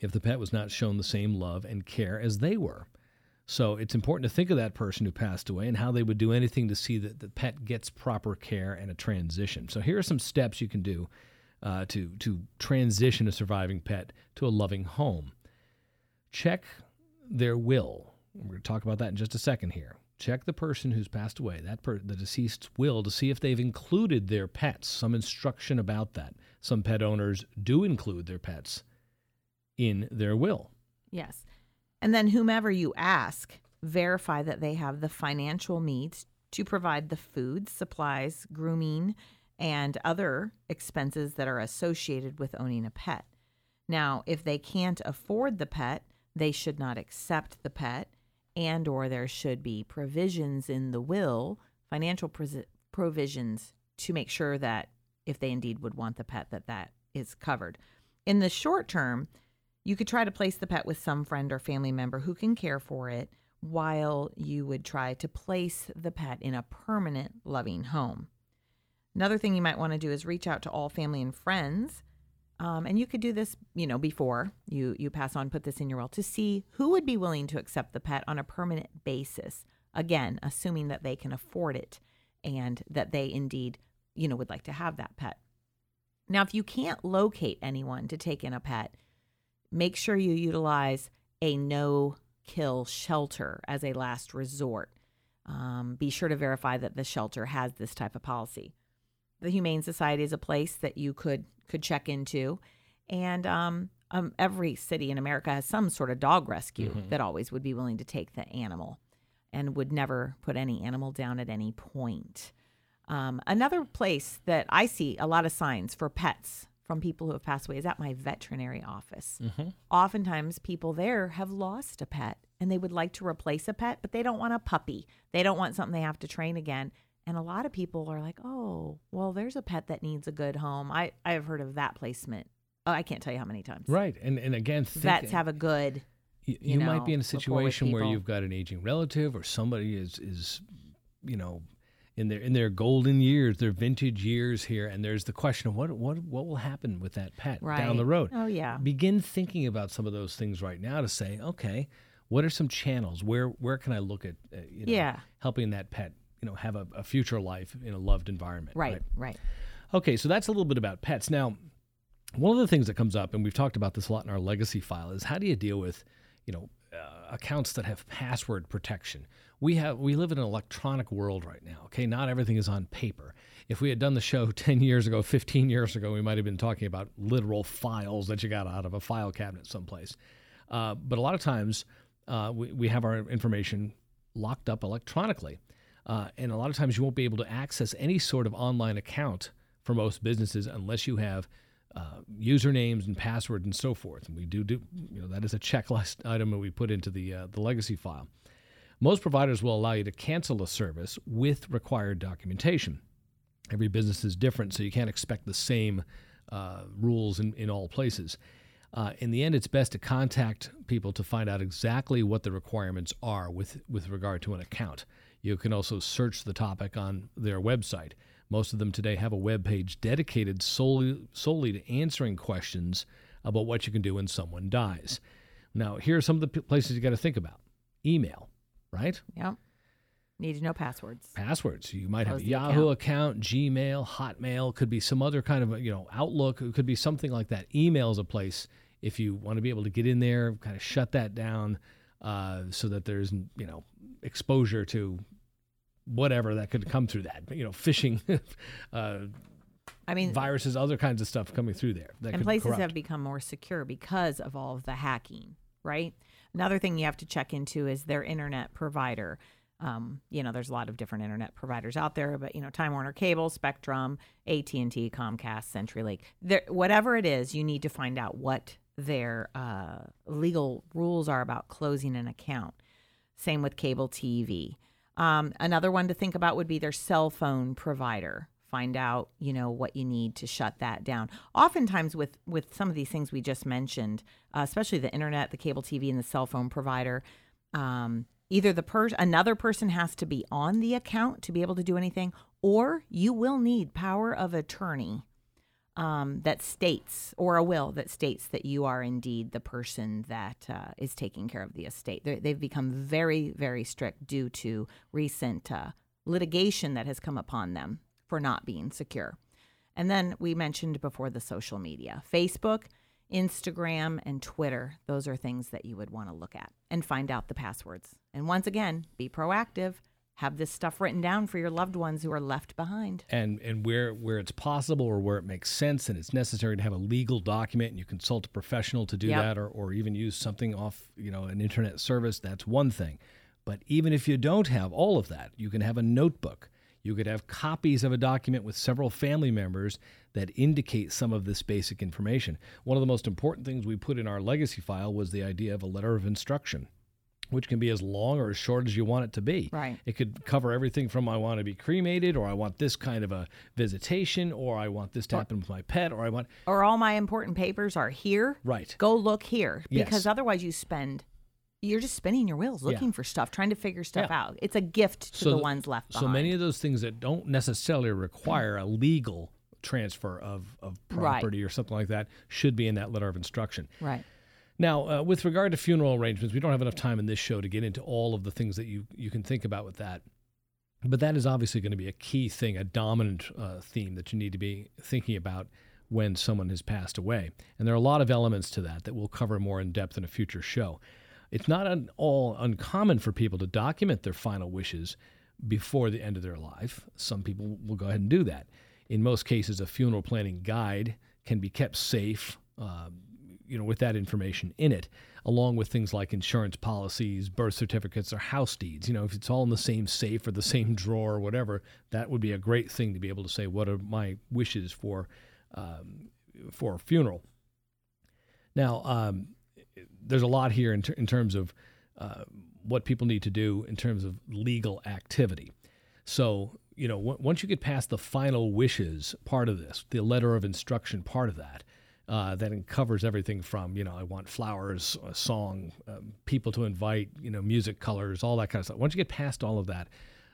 if the pet was not shown the same love and care as they were. So it's important to think of that person who passed away and how they would do anything to see that the pet gets proper care and a transition. So here are some steps you can do uh, to to transition a surviving pet to a loving home. Check their will. We're going to talk about that in just a second here. Check the person who's passed away, that per- the deceased's will, to see if they've included their pets. Some instruction about that. Some pet owners do include their pets in their will. Yes. And then whomever you ask, verify that they have the financial means to provide the food, supplies, grooming, and other expenses that are associated with owning a pet. Now, if they can't afford the pet, they should not accept the pet and or there should be provisions in the will, financial provisions to make sure that if they indeed would want the pet that that is covered. In the short term, you could try to place the pet with some friend or family member who can care for it while you would try to place the pet in a permanent loving home. Another thing you might want to do is reach out to all family and friends. Um, and you could do this, you know, before you you pass on, put this in your will to see who would be willing to accept the pet on a permanent basis. Again, assuming that they can afford it and that they indeed, you know, would like to have that pet. Now, if you can't locate anyone to take in a pet, make sure you utilize a no kill shelter as a last resort. Um, be sure to verify that the shelter has this type of policy. The Humane Society is a place that you could could check into, and um, um, every city in America has some sort of dog rescue Mhm. that always would be willing to take the animal, and would never put any animal down at any point. Um, another place that I see a lot of signs for pets from people who have passed away is at my veterinary office. Mm-hmm. Oftentimes, people there have lost a pet and they would like to replace a pet, but they don't want a puppy. They don't want something they have to train again. And a lot of people are like, oh, well, there's a pet that needs a good home. I, I have heard of that placement. Oh, I can't tell you how many times. Right. And and again, think, Vets have a good. you, you you might be in a situation where you've got an aging relative or somebody is is you know in their in their golden years, their vintage years here, and there's the question of what what what will happen with that pet down the road. Oh, yeah. Begin thinking about some of those things right now to say, okay, What are some channels? Where where can I look at uh, you know, Yeah. helping that pet you know have a, a future life in a loved environment? Right, right. Okay, so that's a little bit about pets. Now, one of the things that comes up, and we've talked about this a lot in our legacy file, is how do you deal with, you know, uh, accounts that have password protection? We have we live in an electronic world right now. Okay, not everything is on paper. If we had done the show (laughs) 10 years ago, 15 years ago, we might have been talking about literal files that you got out of a file cabinet someplace. Uh, but a lot of times, uh, we, we have our information locked up electronically. Uh, and a lot of times you won't be able to access any sort of online account for most businesses unless you have uh, usernames and passwords and so forth. And we do do you know that is a checklist (laughs) item that we put into the uh, the legacy file. Most providers will allow you to cancel a service with required documentation. Every business is different, so you can't expect the same uh, rules in, in all places. Uh, in the end, it's best to contact people to find out exactly what the requirements are with, with regard to an account. You can also search the topic on their website. Most of them today have a web page dedicated solely, solely to answering questions about what you can do when someone dies. Now, here are some of the p- places you got to think about email, right? Yep. Need to know passwords. Passwords. You might have a Yahoo account, Gmail, Hotmail, could be some other kind of, you know, Outlook, it could be something like that. Email is a place if you want to be able to get in there, kind of shut that down uh, so that there's, you know, exposure to whatever that could come through that, you know, phishing, (laughs) uh, I mean, viruses, other kinds of stuff coming through there. That and places corrupt. have become more secure because of all of the hacking, right? Another thing you have to check into is their internet provider. Um, you know, there's a lot of different internet providers out there, but you know, Time Warner Cable, Spectrum, AT and T, Comcast, CenturyLink, there, whatever it is, you need to find out what their uh, legal rules are about closing an account. Same with cable TV. Um, another one to think about would be their cell phone provider. Find out, you know, what you need to shut that down. Oftentimes, with with some of these things we just mentioned, uh, especially the internet, the cable TV, and the cell phone provider, um, either the person, another person has to be on the account to be able to do anything, or you will need power of attorney um, that states, or a will that states that you are indeed the person that uh, is taking care of the estate. They're, they've become very, very strict due to recent uh, litigation that has come upon them for not being secure. And then we mentioned before the social media Facebook, Instagram, and Twitter. Those are things that you would want to look at and find out the passwords. And once again, be proactive. Have this stuff written down for your loved ones who are left behind. and and where where it's possible or where it makes sense and it's necessary to have a legal document and you consult a professional to do Yep. that or, or even use something off you know an internet service that's one thing but even if you don't have all of that you can have a notebook you could have copies of a document with several family members that indicate some of this basic information one of the most important things we put in our legacy file was the idea of a letter of instruction which can be as long or as short as you want it to be. Right. It could cover everything from I want to be cremated, or I want this kind of a visitation, or I want this to happen with my pet, or I want. Or all my important papers are here. Right. Go look here. Yes. Because otherwise you spend you're just spinning your wheels Yeah. looking for stuff, trying to figure stuff Yeah. out. It's a gift to the th- ones left behind. So many of those things that don't necessarily require a legal transfer of, of Right. property or something like that should be in that letter of instruction. Right. Now, uh, with regard to funeral arrangements, we don't have enough time in this show to get into all of the things that you, you can think about with that. But that is obviously going to be a key thing, a dominant uh, theme that you need to be thinking about when someone has passed away. And there are a lot of elements to that that we'll cover more in depth in a future show. It's not at all uncommon for people to document their final wishes before the end of their life. Some people will go ahead and do that. In most cases, a funeral planning guide can be kept safe, uh, you know, with that information in it, along with things like insurance policies, birth certificates, or house deeds. You know, if it's all in the same safe or the same drawer or whatever, that would be a great thing to be able to say, what are my wishes for um, for a funeral? Now, um, there's a lot here in, ter- in terms of uh, what people need to do in terms of legal activity. So, you know, w- once you get past the final wishes part of this, the letter of instruction part of that, uh, that covers everything from, you know, I want flowers, a song, um, people to invite, you know, music colors, all that kind of stuff. Once you get past all of that,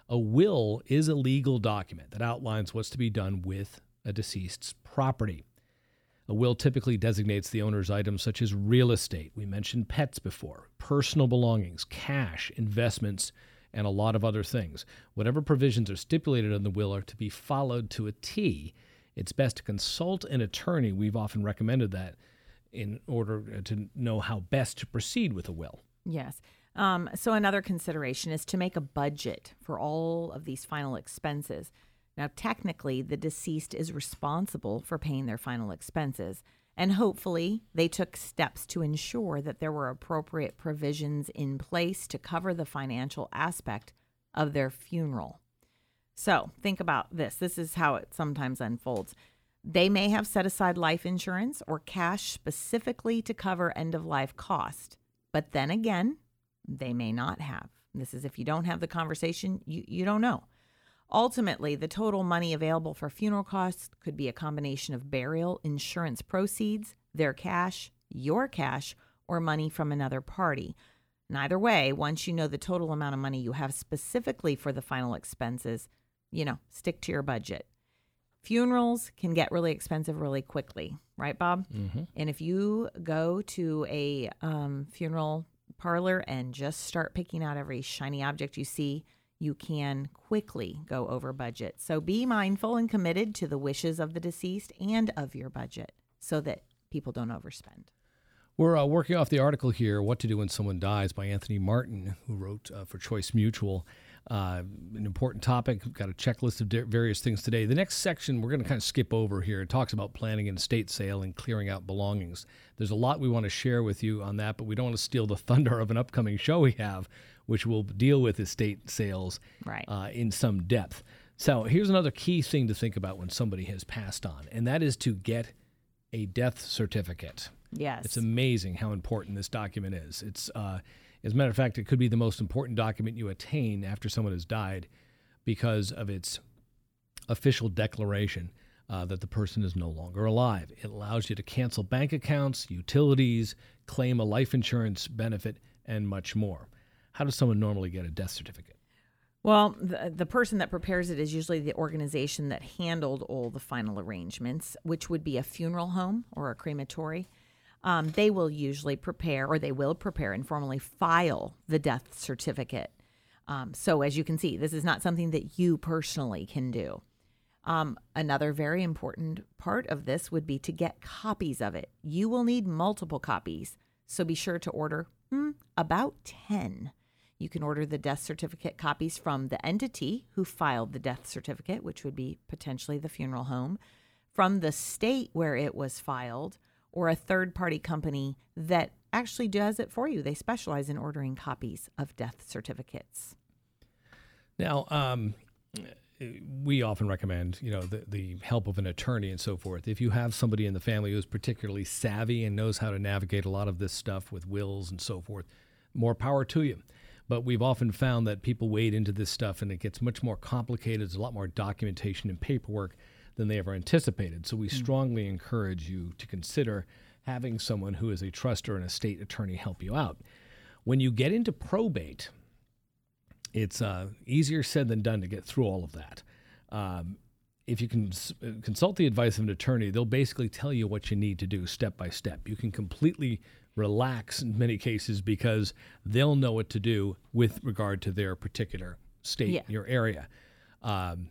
a will is a legal document that outlines what's to be done with a deceased's property. A will typically designates the owner's items such as real estate. We mentioned pets before, personal belongings, cash, investments, and a lot of other things. Whatever provisions are stipulated in the will are to be followed to a T. It's best to consult an attorney. We've often recommended that in order to know how best to proceed with a will. Yes. Um, so, another consideration is to make a budget for all of these final expenses. Now, technically, the deceased is responsible for paying their final expenses, and hopefully, they took steps to ensure that there were appropriate provisions in place to cover the financial aspect of their funeral. So, think about this this is how it sometimes unfolds. They may have set aside life insurance or cash specifically to cover end of life cost, but then again, they may not have. This is if you don't have the conversation, you, you don't know. Ultimately, the total money available for funeral costs could be a combination of burial insurance proceeds, their cash, your cash, or money from another party. And either way, once you know the total amount of money you have specifically for the final expenses, you know, stick to your budget. Funerals can get really expensive really quickly, right, Bob? Mm-hmm. And if you go to a um, funeral parlor and just start picking out every shiny object you see, you can quickly go over budget. So be mindful and committed to the wishes of the deceased and of your budget so that people don't overspend. We're uh, working off the article here, What to Do When Someone Dies, by Anthony Martin, who wrote uh, for Choice Mutual. Uh, an important topic. We've got a checklist of various things today. The next section we're going to kind of skip over here. It talks about planning an estate sale and clearing out belongings. There's a lot we want to share with you on that, but we don't want to steal the (laughs) thunder of an upcoming show we have, which will deal with estate sales right. uh, in some depth. So here's another key thing to think about when somebody has passed on, and that is to get a death certificate. Yes. It's amazing how important this document is. It's uh, as a matter of fact, it could be the most important document you attain after someone has died because of its official declaration uh, that the person is no longer alive. It allows you to cancel bank accounts, utilities, claim a life insurance benefit, and much more. How does someone normally get a death certificate? Well, the, the person that prepares it is usually the organization that handled all the final arrangements, which would be a funeral home or a crematory um, they will usually prepare or they will prepare and formally file the death certificate. Um, so, as you can see, this is not something that you personally can do. Um, another very important part of this would be to get copies of it. You will need multiple copies, so be sure to order hmm, about 10. You can order the death certificate copies from the entity who filed the death certificate, which would be potentially the funeral home, from the state where it was filed, or a third party company that actually does it for you. They specialize in ordering copies of death certificates. Now, um, we often recommend, you know, the, the help of an attorney and so forth. If you have somebody in the family who's particularly savvy and knows how to navigate a lot of this stuff with wills and so forth, more power to you. But we've often found that people wade into this stuff and it gets much more complicated. There's a lot more documentation and paperwork than they ever anticipated. So we mm. strongly encourage you to consider having someone who is a trust or an estate attorney help you out. When you get into probate, it's uh, easier said than done to get through all of that. Um, if you can consult the advice of an attorney, they'll basically tell you what you need to do step by step. You can completely relax in many cases because they'll know what to do with regard to their particular state, yeah. your area. Um,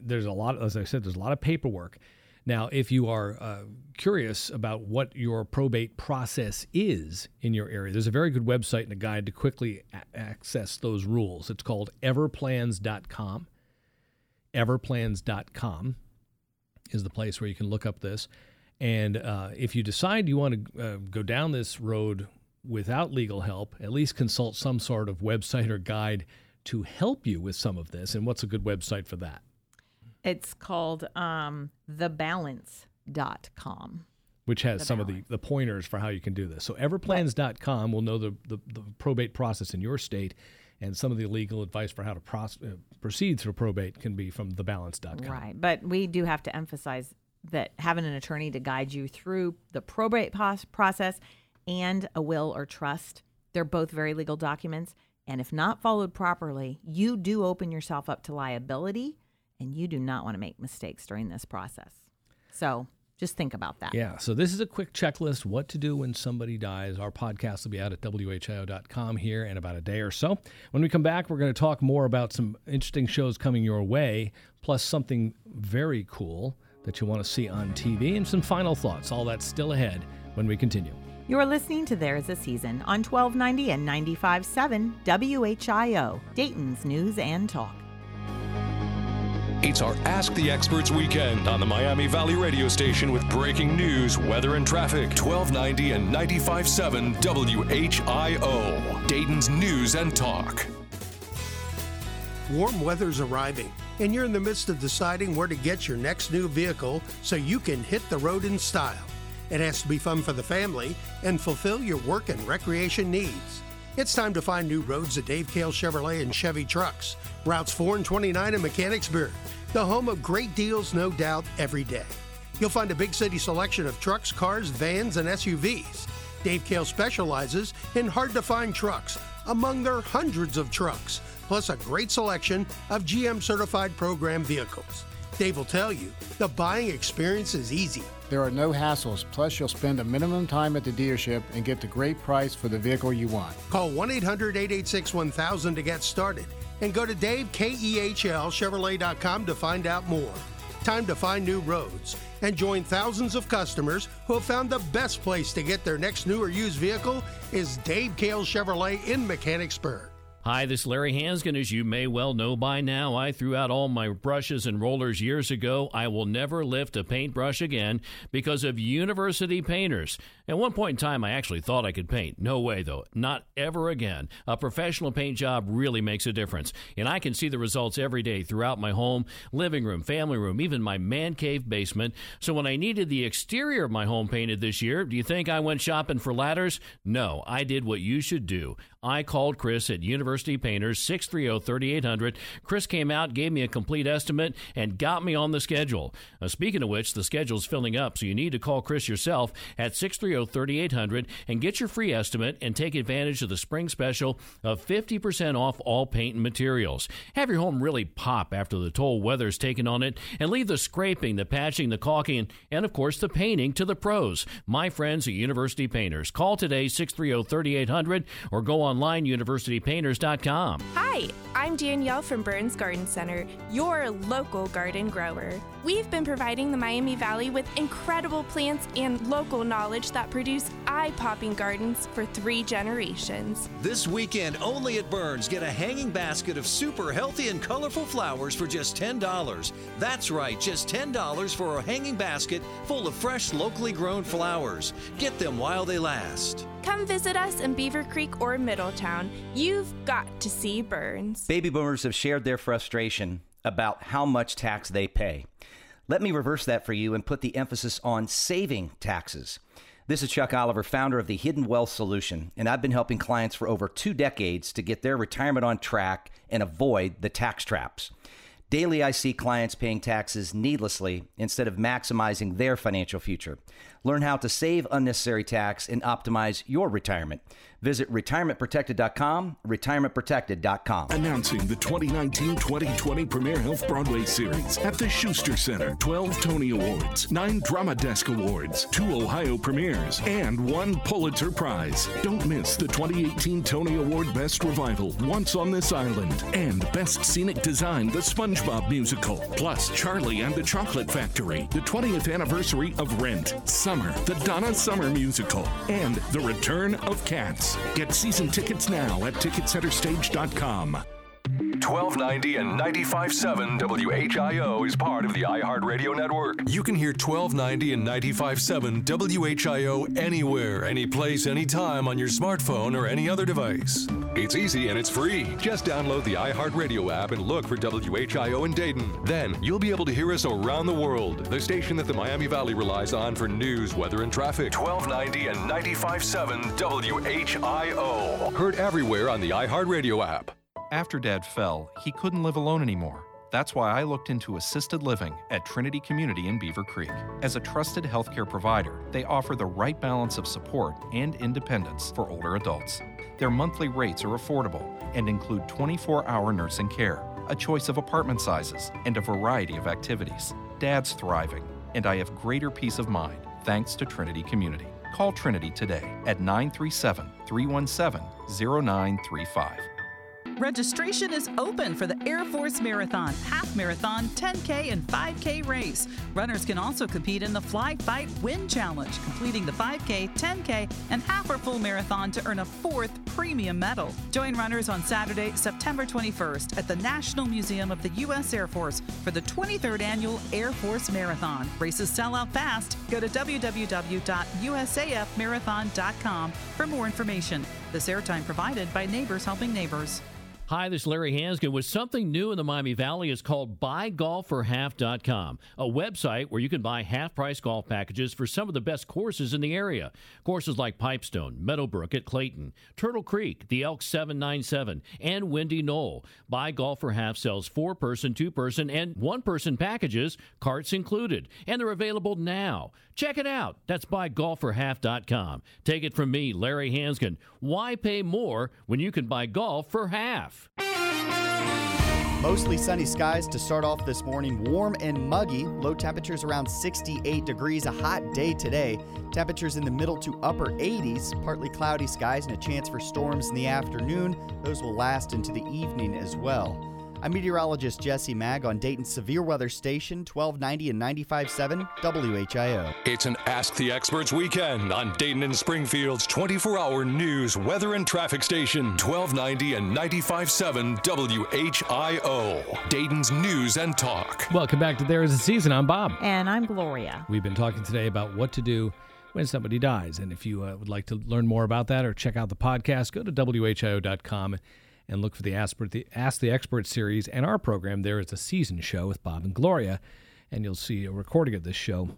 there's a lot, as I said, there's a lot of paperwork. Now, if you are uh, curious about what your probate process is in your area, there's a very good website and a guide to quickly a- access those rules. It's called everplans.com. Everplans.com is the place where you can look up this. And uh, if you decide you want to uh, go down this road without legal help, at least consult some sort of website or guide to help you with some of this. And what's a good website for that? It's called um, thebalance.com. Which has the some balance. of the, the pointers for how you can do this. So everplans.com will know the, the, the, probate process in your state, and some of the legal advice for how to uh, proceed through probate can be from thebalance.com. Right. But we do have to emphasize that having an attorney to guide you through the probate pos- process and a will or trust, they're both very legal documents. And if not followed properly, you do open yourself up to liability and you do not want to make mistakes during this process. So Just think about that. Yeah, so this is a quick checklist what to do when somebody dies. Our podcast will be out at WHIO.com here in about a day or so. When we come back, we're going to talk more about some interesting shows coming your way, plus something very cool that you want to see on TV, and some final thoughts. All that's still ahead when we continue. You're listening to There's a Season on 1290 and 95.7 WHIO, Dayton's News and Talk. It's our Ask the Experts weekend on the Miami Valley radio station with breaking news, weather, and traffic. 1290 and 95.7 WHIO. Dayton's News and Talk. Warm weather's arriving, and you're in the midst of deciding where to get your next new vehicle so you can hit the road in style. It has to be fun for the family and fulfill your work and recreation needs. It's time to find new roads at Dave Kehl Chevrolet and Chevy Trucks, routes 4 and 29 in Mechanicsburg, the home of great deals, no doubt, every day. You'll find a big city selection of trucks, cars, vans, and SUVs. Dave Kehl specializes in hard to find trucks, among their hundreds of trucks, plus a great selection of GM certified program vehicles. Dave will tell you the buying experience is easy. There are no hassles, plus, you'll spend a minimum time at the dealership and get the great price for the vehicle you want. Call 1 800 886 1000 to get started and go to DaveKEHLChevrolet.com to find out more. Time to find new roads and join thousands of customers who have found the best place to get their next new or used vehicle is Dave Kehl Chevrolet in Mechanicsburg. Hi, this is Larry Hansgen. As you may well know by now, I threw out all my brushes and rollers years ago. I will never lift a paintbrush again because of university painters. At one point in time, I actually thought I could paint. No way, though. Not ever again. A professional paint job really makes a difference. And I can see the results every day throughout my home, living room, family room, even my man cave basement. So when I needed the exterior of my home painted this year, do you think I went shopping for ladders? No, I did what you should do. I called Chris at University Painters 630 3800. Chris came out, gave me a complete estimate, and got me on the schedule. Now, speaking of which, the schedule's filling up, so you need to call Chris yourself at 630 3800 and get your free estimate and take advantage of the spring special of 50% off all paint and materials. Have your home really pop after the toll weather's taken on it and leave the scraping, the patching, the caulking, and of course the painting to the pros. My friends at University Painters. Call today 630 3800 or go online universitypainters.com. Hi, I'm Danielle from Burns Garden Center, your local garden grower. We've been providing the Miami Valley with incredible plants and local knowledge that produce eye popping gardens for three generations. This weekend, only at Burns, get a hanging basket of super healthy and colorful flowers for just $10. That's right, just $10 for a hanging basket full of fresh, locally grown flowers. Get them while they last. Come visit us in Beavercreek or Middletown. You've got to see Burns. Baby boomers have shared their frustration about how much tax they pay. Let me reverse that for you and put the emphasis on saving taxes. This is Chuck Oliver, founder of the Hidden Wealth Solution, and I've been helping clients for over two decades to get their retirement on track and avoid the tax traps. Daily, I see clients paying taxes needlessly instead of maximizing their financial future. Learn how to save unnecessary tax and optimize your retirement. Visit retirementprotected.com, retirementprotected.com. Announcing the 2019-2020 Premier Health Broadway Series at the Schuster Center. 12 Tony Awards, 9 Drama Desk Awards, 2 Ohio premieres, and 1 Pulitzer Prize. Don't miss the 2018 Tony Award Best Revival, Once on This Island, and Best Scenic Design, the SpongeBob Musical. Plus, Charlie and the Chocolate Factory, the 20th anniversary of Rent, Summer, the Donna Summer Musical, and the Return of Cats. Get season tickets now at TicketCenterStage.com. 1290 and 95.7 WHIO is part of the iHeartRadio network. You can hear 1290 and 95.7 WHIO anywhere, anyplace, anytime on your smartphone or any other device. It's easy and it's free. Just download the iHeartRadio app and look for WHIO in Dayton. Then you'll be able to hear us around the world. The station that the Miami Valley relies on for news, weather, and traffic. 1290 and 95.7 WHIO. Heard everywhere on the iHeartRadio app. After Dad fell, he couldn't live alone anymore. That's why I looked into assisted living at Trinity Community in Beavercreek. As a trusted healthcare provider, they offer the right balance of support and independence for older adults. Their monthly rates are affordable and include 24 hour nursing care, a choice of apartment sizes, and a variety of activities. Dad's thriving. and I have greater peace of mind thanks to Trinity Community. Call Trinity today at 937 317 0935. Registration is open for the Air Force Marathon, Half Marathon, 10K, and 5K race. Runners can also compete in the Fly Fight Win Challenge, completing the 5K, 10K, and half or full marathon to earn a fourth premium medal. Join runners on Saturday, September 21st at the National Museum of the U.S. Air Force for the 23rd Annual Air Force Marathon. Races sell out fast. Go to www.usafmarathon.com for more information. This airtime provided by Neighbors Helping Neighbors. Hi, this is Larry Hansgen with something new in the Miami Valley. It's called buygolfforhalf.com, a website where you can buy half price golf packages for some of the best courses in the area. Courses like Pipestone, Meadowbrook at Clayton, Turtle Creek, the Elk 797, and Windy Knoll. Buy Golf for Half sells four person, two person, and one person packages, carts included, and they're available now. Check it out. That's buygolfforhalf.com. Take it from me, Larry Hansgen. Why pay more when you can buy golf for half? Mostly sunny skies to start off this morning. Warm and muggy. Low temperatures around 68 degrees. A hot day today. Temperatures in the middle to upper 80s. Partly cloudy skies and a chance for storms in the afternoon. Those will last into the evening as well. I'm meteorologist Jesse Mag on Dayton's Severe Weather Station, 1290 and 95.7 WHIO. It's an Ask the Experts weekend on Dayton and Springfield's 24 hour news, weather, and traffic station, 1290 and 95.7 WHIO. Dayton's News and Talk. Welcome back to There Is a Season. I'm Bob. And I'm Gloria. We've been talking today about what to do when somebody dies. And if you uh, would like to learn more about that or check out the podcast, go to WHIO.com and look for the Ask the, Expert series and our program. There is a season show with Bob and Gloria, and you'll see a recording of this show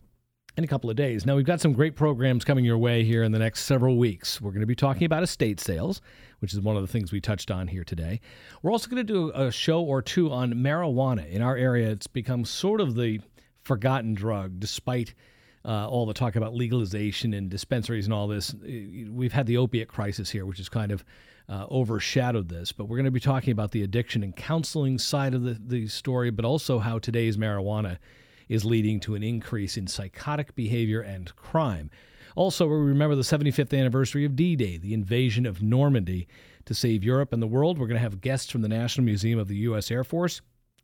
in a couple of days. Now, we've got some great programs coming your way here in the next several weeks. We're going to be talking about estate sales, which is one of the things we touched on here today. We're also going to do a show or two on marijuana. In our area, it's become sort of the forgotten drug, despite uh, all the talk about legalization and dispensaries and all this. We've had the opiate crisis here, which is kind of uh, overshadowed this. But we're going to be talking about the addiction and counseling side of the, the story, but also how today's marijuana is leading to an increase in psychotic behavior and crime. Also, we remember the 75th anniversary of D Day, the invasion of Normandy to save Europe and the world. We're going to have guests from the National Museum of the U.S. Air Force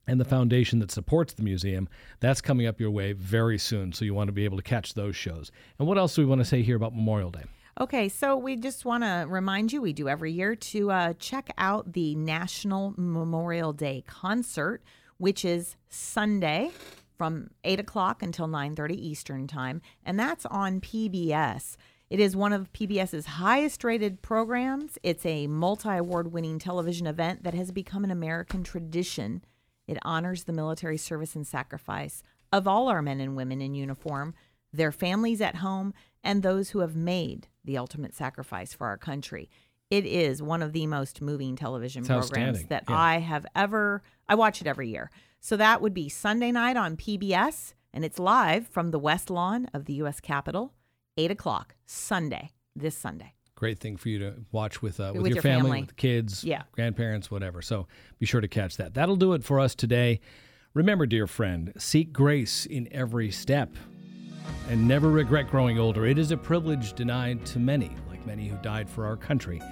and the foundation that supports the museum. That's coming up your way very soon, so you want to be able to catch those shows. And what else do we want to say here about Memorial Day? Okay, so we just want to remind you, we do every year, to uh, check out the National Memorial Day concert, which is Sunday from 8 o'clock until 9.30 Eastern Time, and that's on PBS. It is one of PBS's highest rated programs. It's a multi award winning television event that has become an American tradition. It honors the military service and sacrifice of all our men and women in uniform, their families at home, and those who have made the ultimate sacrifice for our country. It is one of the most moving television It's programs that Yeah. I have ever I watch it every year. So that would be Sunday night on PBS, and it's live from the West Lawn of the U.S. Capitol, eight o'clock Sunday. This Sunday. Great thing for you to watch with uh, with, With your, your family, family. with kids, Yeah. grandparents, whatever. So be sure to catch that. That'll do it for us today. Remember, dear friend, seek grace in every step and never regret growing older. It is a privilege denied to many, like many who died for our country.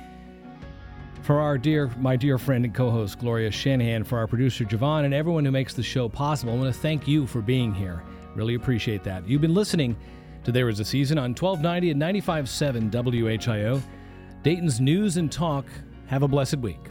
For our dear, my dear friend and co-host Gloria Shanahan, for our producer Javon, and everyone who makes the show possible, I want to thank you for being here. Really appreciate that. You've been listening to There Is a Season on 1290 and 95.7 WHIO, Dayton's News and Talk. Have a blessed week.